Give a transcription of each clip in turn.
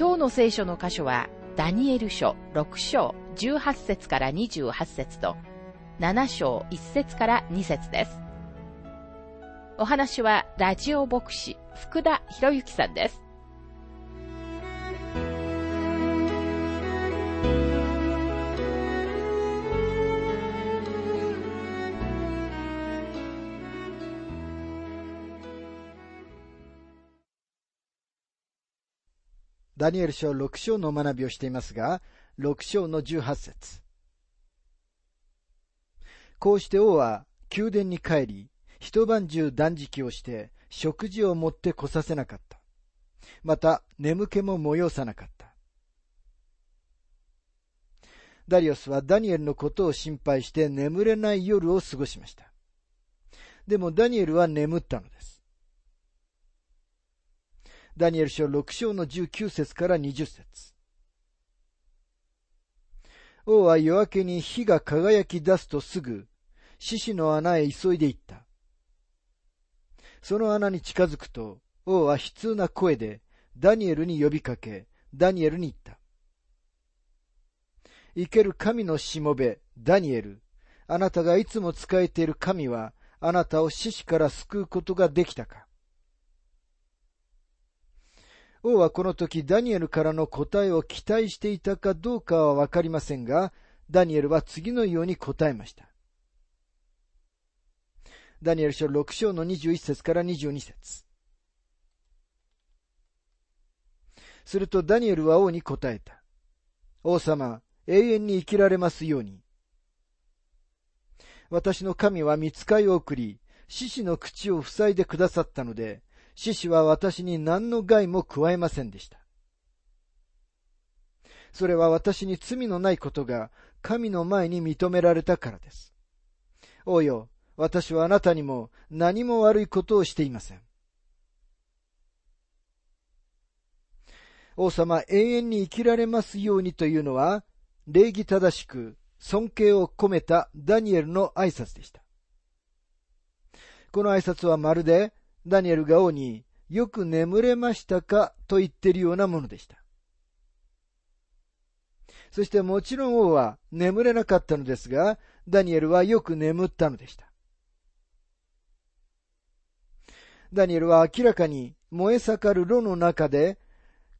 今日の聖書の箇所は、ダニエル書6章18節から28節と、7章1節から2節です。お話は、ラジオ牧師、福田博之さんです。ダニエル書6章の学びをしていますが、6章の18節こうして王は宮殿に帰り、一晩中断食をして、食事を持ってこさせなかった。また、眠気も催さなかった。ダリオスはダニエルのことを心配して眠れない夜を過ごしました。でもダニエルは眠ったのです。ダニエル書6章の19節から20節王は夜明けに火が輝き出すとすぐ、獅子の穴へ急いで行った。その穴に近づくと、王は悲痛な声でダニエルに呼びかけ、ダニエルに言った。生ける神のしもべ、ダニエル。あなたがいつも仕えている神は、あなたを獅子から救うことができたか王はこの時ダニエルからの答えを期待していたかどうかはわかりませんが、ダニエルは次のように答えました。ダニエル書6章の21節から22節するとダニエルは王に答えた。王様、永遠に生きられますように。私の神は見つかいを送り、獅子の口を塞いでくださったので、獅子は私に何の害も加えませんでした。それは私に罪のないことが神の前に認められたからです。王よ、私はあなたにも何も悪いことをしていません。王様、永遠に生きられますようにというのは、礼儀正しく尊敬を込めたダニエルの挨拶でした。この挨拶はまるでダニエルが王によく眠れましたかと言っているようなものでした。そしてもちろん王は眠れなかったのですが、ダニエルはよく眠ったのでした。ダニエルは明らかに燃え盛る炉の中で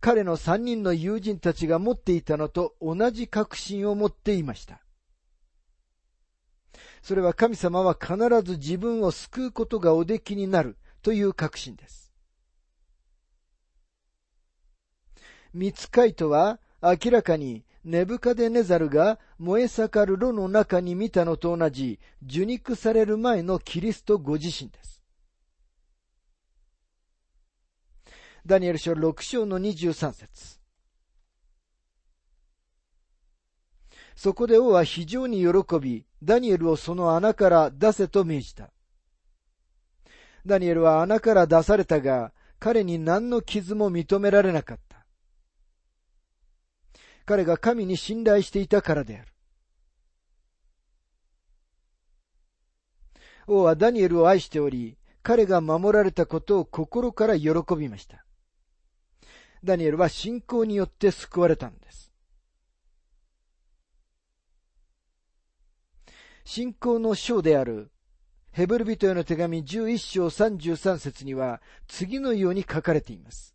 彼の三人の友人たちが持っていたのと同じ確信を持っていました。それは神様は必ず自分を救うことがおできになるという確信です。見つかいとは明らかにネブカデネザルが燃え盛る炉の中に見たのと同じ受肉される前のキリストご自身です。ダニエル書6章の23節そこで王は非常に喜び、ダニエルをその穴から出せと命じた。ダニエルは穴から出されたが、彼に何の傷も認められなかった。彼が神に信頼していたからである。王はダニエルを愛しており、彼が守られたことを心から喜びました。ダニエルは信仰によって救われたんです。信仰の章であるヘブル人への手紙11章33節には次のように書かれています。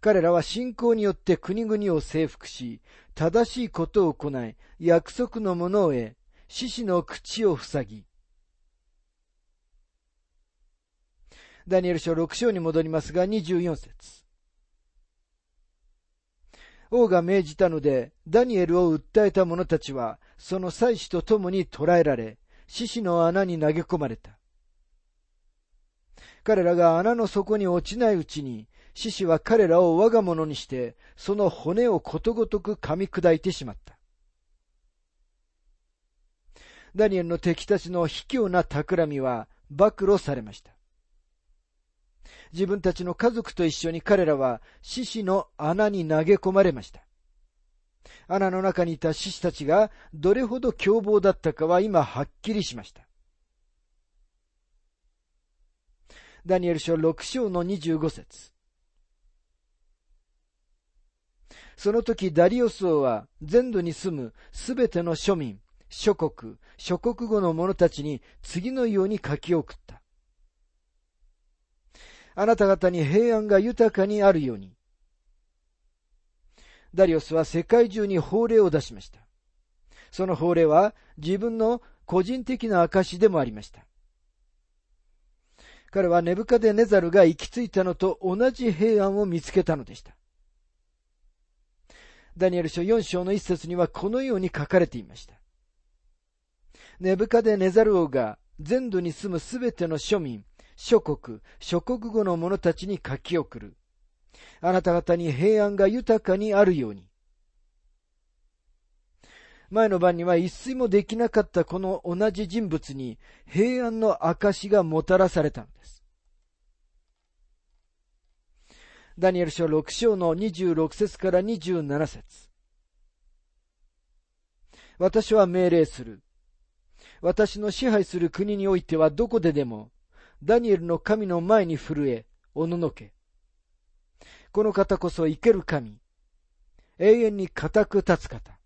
彼らは信仰によって国々を征服し、正しいことを行い、約束のものを得、獅子の口を塞ぎ。ダニエル書6章に戻りますが24節王が命じたので、ダニエルを訴えた者たちは、その祭司と共に捕らえられ、獅子の穴に投げ込まれた。彼らが穴の底に落ちないうちに、獅子は彼らを我が物にして、その骨をことごとく噛み砕いてしまった。ダニエルの敵たちの卑怯な企みは暴露されました。自分たちの家族と一緒に彼らは獅子の穴に投げ込まれました。穴の中にいた獅子たちがどれほど凶暴だったかは今はっきりしました。ダニエル書6章の25節その時ダリオス王は全土に住むすべての庶民、諸国、諸国語の者たちに次のように書き送った。あなた方に平安が豊かにあるように。ダリオスは世界中に法令を出しました。その法令は自分の個人的な証でもありました。彼はネブカデネザルが行き着いたのと同じ平安を見つけたのでした。ダニエル書4章の一節にはこのように書かれていました。ネブカデネザル王が全土に住むすべての庶民、諸国、諸国語の者たちに書き送る。あなた方に平安が豊かにあるように。前の晩には一睡もできなかったこの同じ人物に平安の証がもたらされたのです。ダニエル書6章の26節から27節私は命令する。私の支配する国においてはどこででも、ダニエルの神の前に震え、おののけ。この方こそ生ける神。永遠に固く立つ方。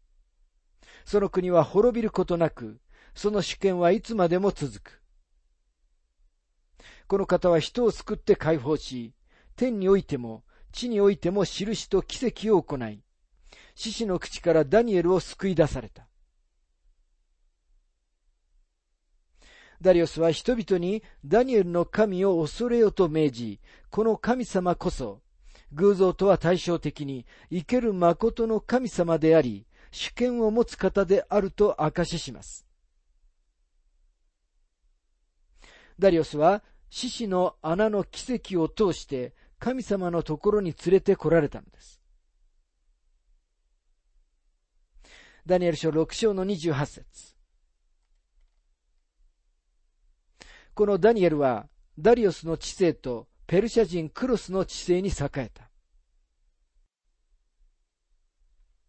その国は滅びることなく、その主権はいつまでも続く。この方は人を救って解放し、天においても地においても印と奇跡を行い、獅子の口からダニエルを救い出された。ダリオスは人々にダニエルの神を恐れよと命じ、この神様こそ、偶像とは対照的に生ける誠の神様であり、主権を持つ方であると証しします。ダリオスは獅子の穴の奇跡を通して神様のところに連れて来られたのです。ダニエル書6章の28節このダニエルはダリオスの知性とペルシャ人クロスの知性に栄えた。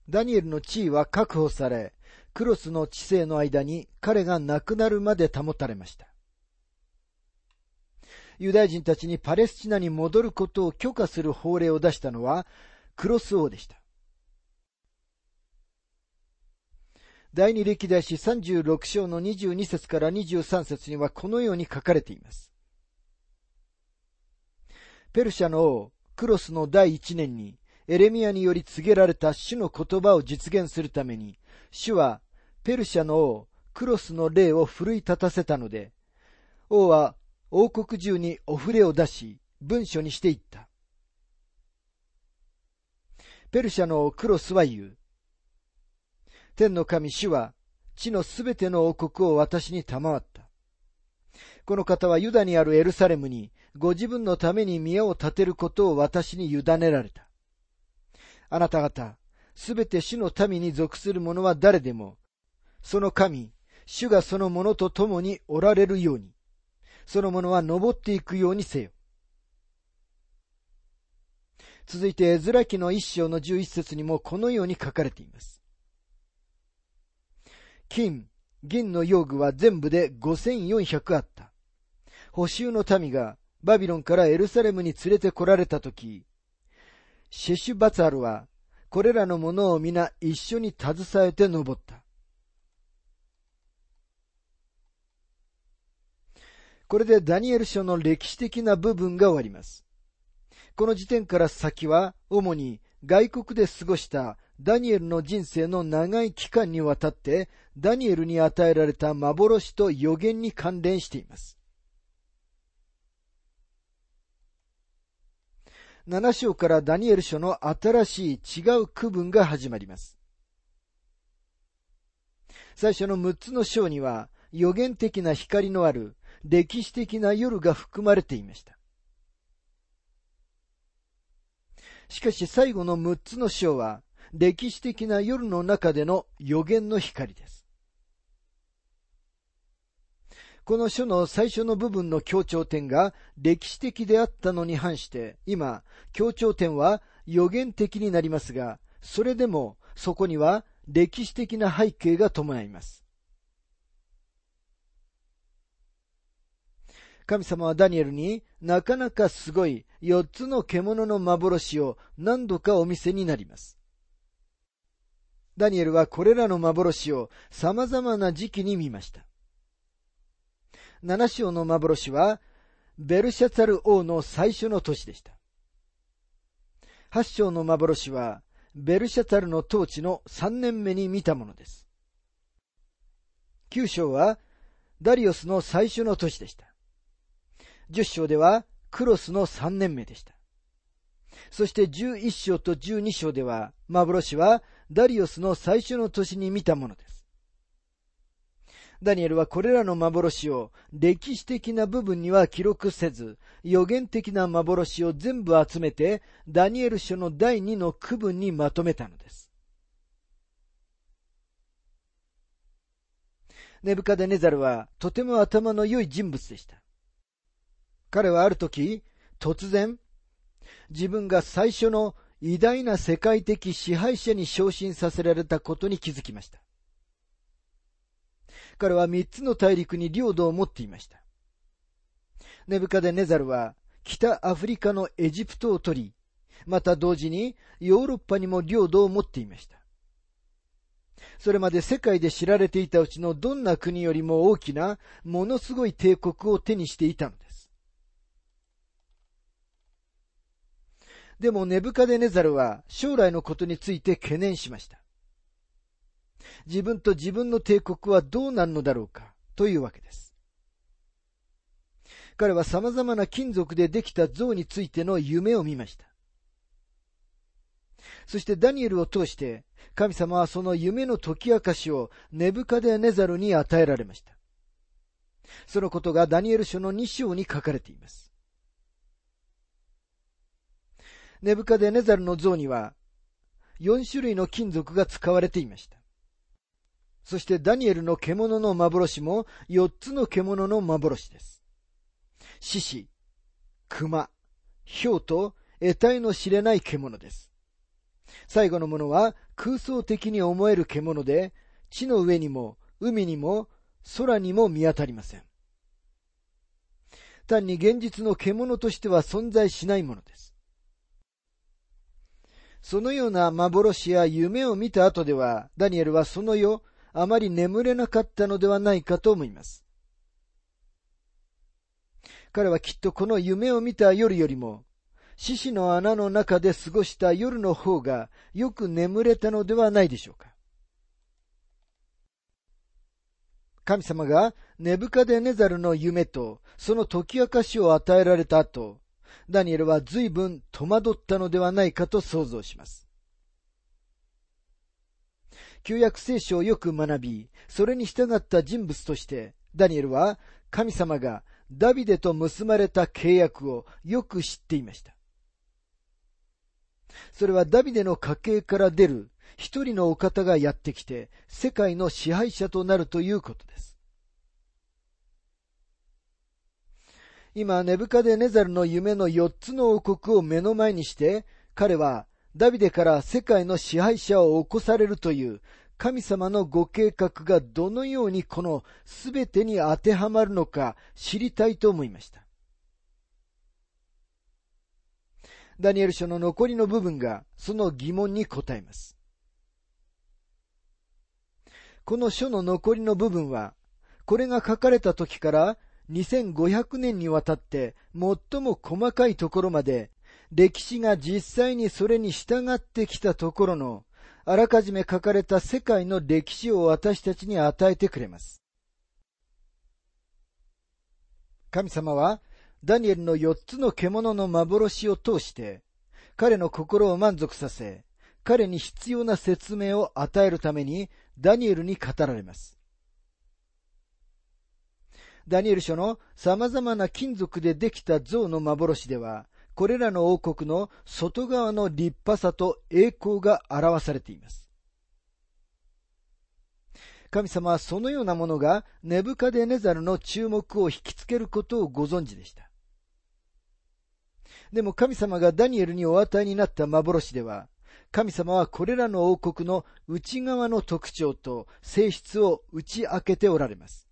ダニエルの地位は確保され、クロスの知性の間に彼が亡くなるまで保たれました。ユダヤ人たちにパレスチナに戻ることを許可する法令を出したのはクロス王でした。第二歴代史36章の22節から23節にはこのように書かれています。ペルシャの王、クロスの第一年に、エレミアにより告げられた主の言葉を実現するために、主はペルシャの王、クロスの霊を奮い立たせたので、王は王国中にお触れを出し、文書にしていった。ペルシャのクロスは言う。天の神主は地のすべての王国を私に賜った。この方はユダにあるエルサレムにご自分のために宮を建てることを私に委ねられた。あなた方、すべて主の民に属する者は誰でも、その神、主がその者と共におられるように、その者は登っていくようにせよ。続いて、エズラ記の一章の十一節にもこのように書かれています。金、銀の用具は全部で5400あった。補修の民がバビロンからエルサレムに連れて来られたとき、シェシュバツァルはこれらのものを皆一緒に携えて登った。これでダニエル書の歴史的な部分が終わります。この時点から先は主に外国で過ごしたダニエルの人生の長い期間にわたってダニエルに与えられた幻と予言に関連しています。7章からダニエル書の新しい違う区分が始まります。最初の6つの章には予言的な光のある歴史的な夜が含まれていました。しかし最後の6つの章は歴史的な夜の中での予言の光です。この書の最初の部分の強調点が歴史的であったのに反して、今、強調点は予言的になりますが、それでもそこには歴史的な背景が伴います。神様はダニエルになかなかすごい四つの獣の幻を何度かお見せになります。ダニエルはこれらの幻を様々な時期に見ました。七章の幻はベルシャツァル王の最初の年でした。八章の幻はベルシャツァルの統治の三年目に見たものです。九章はダリオスの最初の年でした。十章ではクロスの三年目でした。そして十一章と十二章では、幻はダリオスの最初の年に見たものです。ダニエルはこれらの幻を歴史的な部分には記録せず、予言的な幻を全部集めて、ダニエル書の第二の区分にまとめたのです。ネブカデネザルはとても頭の良い人物でした。彼はある時、突然、自分が最初の偉大な世界的支配者に昇進させられたことに気づきました。彼は三つの大陸に領土を持っていました。ネブカデネザルは北アフリカのエジプトを取り、また同時にヨーロッパにも領土を持っていました。それまで世界で知られていたうちのどんな国よりも大きなものすごい帝国を手にしていたのです。でもネブカデネザルは将来のことについて懸念しました。自分と自分の帝国はどうなるのだろうかというわけです。彼は様々な金属でできた像についての夢を見ました。そしてダニエルを通して神様はその夢の解き明かしをネブカデネザルに与えられました。そのことがダニエル書の2章に書かれています。ネブカデネザルの像には4種類の金属が使われていました。そしてダニエルの獣の幻も4つの獣の幻です。獅子、熊、豹と得体の知れない獣です。最後のものは空想的に思える獣で、地の上にも海にも空にも見当たりません。単に現実の獣としては存在しないものです。そのような幻や夢を見た後では、ダニエルはその夜、あまり眠れなかったのではないかと思います。彼はきっとこの夢を見た夜よりも、獅子の穴の中で過ごした夜の方がよく眠れたのではないでしょうか。神様がネブカデネザルの夢とその解き明かしを与えられた後、ダニエルは随分戸惑ったのではないかと想像します。旧約聖書をよく学び、それに従った人物として、ダニエルは神様がダビデと結ばれた契約をよく知っていました。それはダビデの家系から出る一人のお方がやってきて世界の支配者となるということです。今、ネブカデネザルの夢の四つの王国を目の前にして、彼はダビデから世界の支配者を起こされるという神様のご計画がどのようにこの全てに当てはまるのか知りたいと思いました。ダニエル書の残りの部分がその疑問に答えます。この書の残りの部分は、これが書かれた時から2500年にわたって最も細かいところまで歴史が実際にそれに従ってきたところのあらかじめ書かれた世界の歴史を私たちに与えてくれます。神様はダニエルの4つの獣の幻を通して彼の心を満足させ彼に必要な説明を与えるためにダニエルに語られます。ダニエル書の様々な金属でできた像の幻では、これらの王国の外側の立派さと栄光が表されています。神様はそのようなものがネブカデネザルの注目を引きつけることをご存知でした。でも神様がダニエルにお与えになった幻では、神様はこれらの王国の内側の特徴と性質を打ち明けておられます。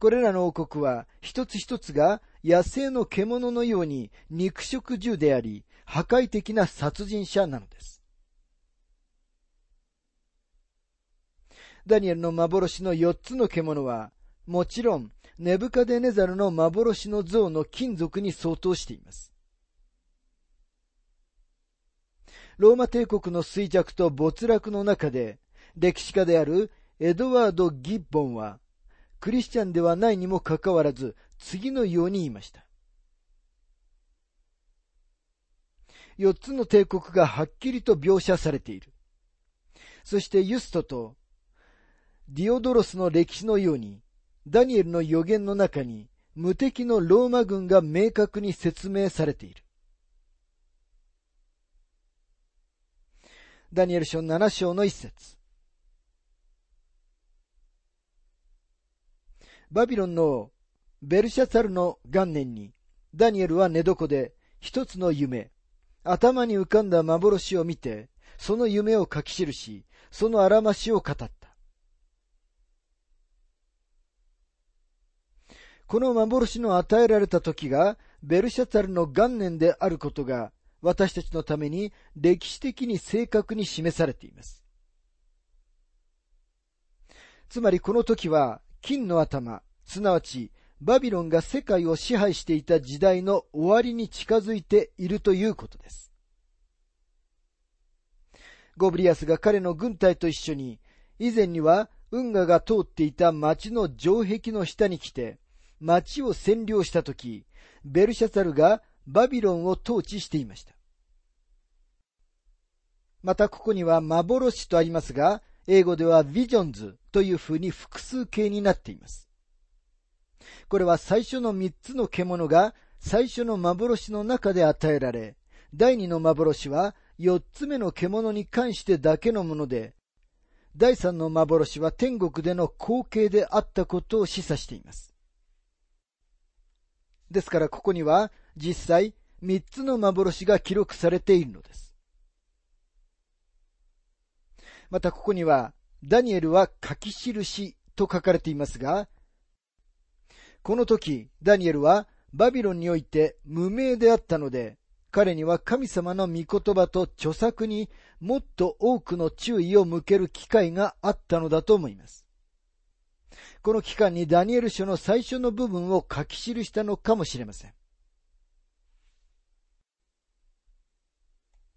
これらの王国は一つ一つが野生の獣のように肉食獣であり、破壊的な殺人者なのです。ダニエルの幻の四つの獣は、もちろん、ネブカデネザルの幻の像の金属に相当しています。ローマ帝国の衰弱と没落の中で、歴史家であるエドワード・ギッボンは、クリスチャンではないにもかかわらず、次のように言いました。四つの帝国がはっきりと描写されている。そしてユストとディオドロスの歴史のように、ダニエルの予言の中に無敵のローマ軍が明確に説明されている。ダニエル書7章の一節。バビロンのベルシャツァルの元年に、ダニエルは寝床で一つの夢、頭に浮かんだ幻を見て、その夢を書き記し、そのあらましを語った。この幻の与えられた時が、ベルシャツァルの元年であることが、私たちのために歴史的に正確に示されています。つまりこの時は金の頭、すなわちバビロンが世界を支配していた時代の終わりに近づいているということです。ゴブリアスが彼の軍隊と一緒に、以前には運河が通っていた町の城壁の下に来て、町を占領したとき、ベルシャツァルがバビロンを統治していました。またここには幻とありますが、英語ではビジョンズという風に複数形になっています。これは最初の三つの獣が最初の幻の中で与えられ、第二の幻は四つ目の獣に関してだけのもので、第三の幻は天国での光景であったことを示唆しています。ですからここには実際三つの幻が記録されているのです。またここには、ダニエルは書き印と書かれていますが、この時、ダニエルはバビロンにおいて無名であったので、彼には神様の御言葉と著作にもっと多くの注意を向ける機会があったのだと思います。この期間にダニエル書の最初の部分を書き記したのかもしれません。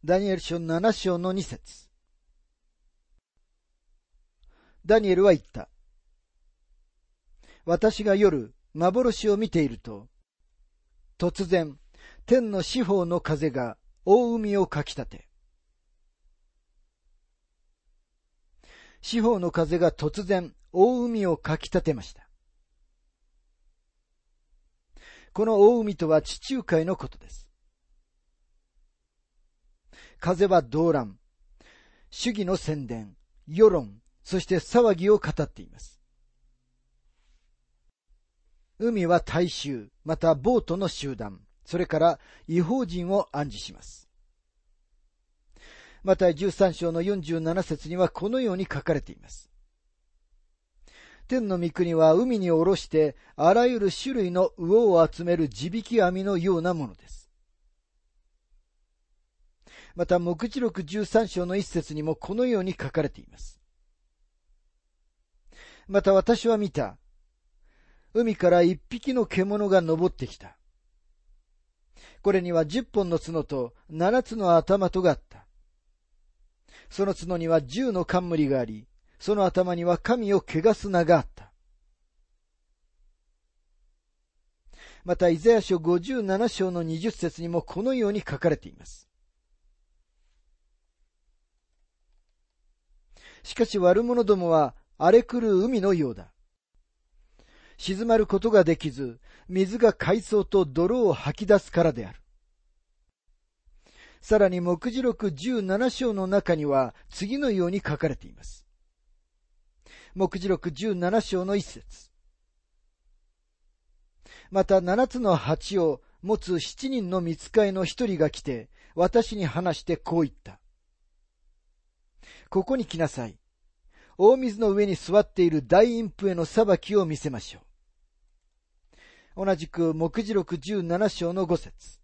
ダニエル書7章の2節ダニエルは言った。私が夜、幻を見ていると、突然、天の四方の風が大海をかきたて、四方の風が突然大海をかきたてました。この大海とは地中海のことです。風は動乱、主義の宣伝、世論、そして騒ぎを語っています。海は大衆、またボートの集団、それから違法人を暗示します。また13章の47節にはこのように書かれています。天の御国は海に下ろしてあらゆる種類の魚を集める地引き網のようなものです。また、目次録13章の一節にもこのように書かれています。また私は見た。海から一匹の獣が登ってきた。これには十本の角と七つの頭とがあった。その角には十の冠があり、その頭には神を汚す名があった。また、イザヤ書57章の20節にもこのように書かれています。しかし悪者どもは荒れ狂う海のようだ。静まることができず、水が海藻と泥を吐き出すからである。さらに、目次録17章の中には、次のように書かれています。目次録17章の一節。また、七つの鉢を持つ七人の見つかいの一人が来て、私に話してこう言った。ここに来なさい。大水の上に座っている大陰譜への裁きを見せましょう。同じく、目次録17章の5節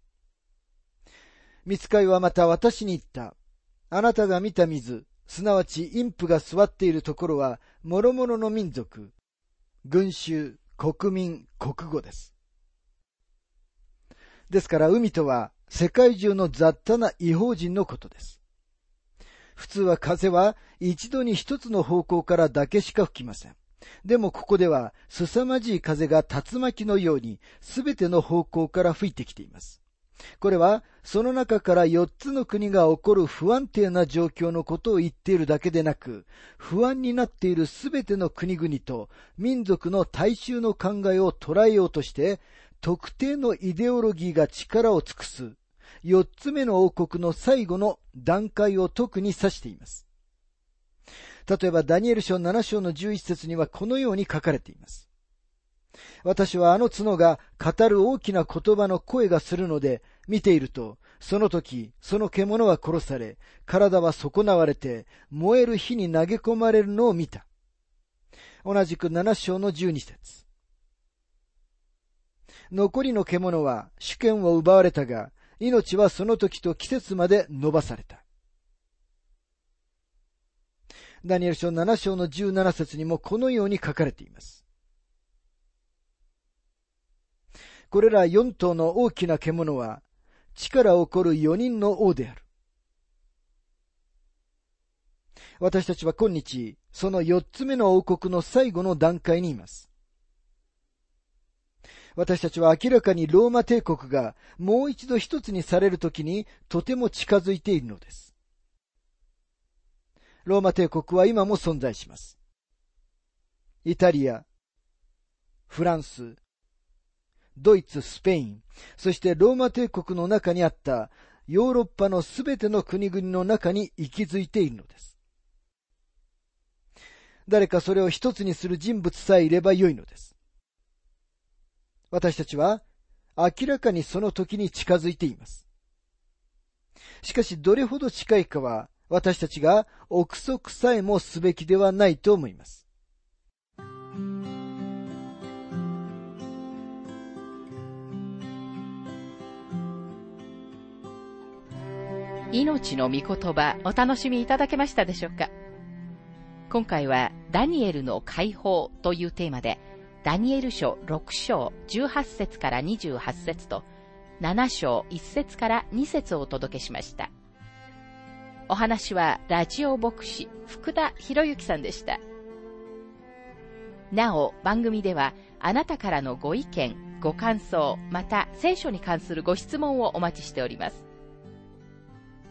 見つかいはまた私に言った。あなたが見た水、すなわち陰譜が座っているところは、諸々の民族、群衆、国民、国語です。ですから海とは世界中の雑多な違法人のことです。普通は風は一度に一つの方向からだけしか吹きません。でもここでは凄まじい風が竜巻のようにすべての方向から吹いてきています。これはその中から四つの国が起こる不安定な状況のことを言っているだけでなく、不安になっているすべての国々と民族の大衆の考えを捉えようとして、特定のイデオロギーが力を尽くす四つ目の王国の最後の段階を特に指しています。例えば、ダニエル書7章の11節にはこのように書かれています。私はあの角が語る大きな言葉の声がするので、見ていると、その時、その獣は殺され、体は損なわれて、燃える火に投げ込まれるのを見た。同じく7章の12節残りの獣は主権を奪われたが、命はその時と季節まで伸ばされた。ダニエル書7章の17節にもこのように書かれています。これら4頭の大きな獣は、力を起こる4人の王である。私たちは今日、その4つ目の王国の最後の段階にいます。私たちは明らかにローマ帝国がもう一度一つにされるときにとても近づいているのです。ローマ帝国は今も存在します。イタリア、フランス、ドイツ、スペイン、そしてローマ帝国の中にあったヨーロッパのすべての国々の中に息づいているのです。誰かそれを一つにする人物さえいればよいのです。私たちは明らかにその時に近づいています。しかしどれほど近いかは私たちが憶測さえもすべきではないと思います。命の御言葉お楽しみいただけましたでしょうか？今回はダニエルの解放というテーマでダニエル書6章18節から28節と7章1節から2節をお届けしました。お話はラジオ牧師福田博之さんでした。なお、番組ではあなたからのご意見、ご感想、また聖書に関するご質問をお待ちしております。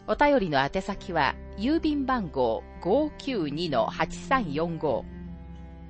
お便りの宛先は郵便番号592-8345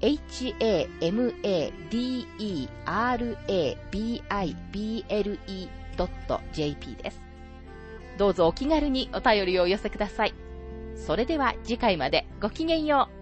hamaderabible.jp です。どうぞお気軽にお便りをお寄せください。それでは次回までごきげんよう。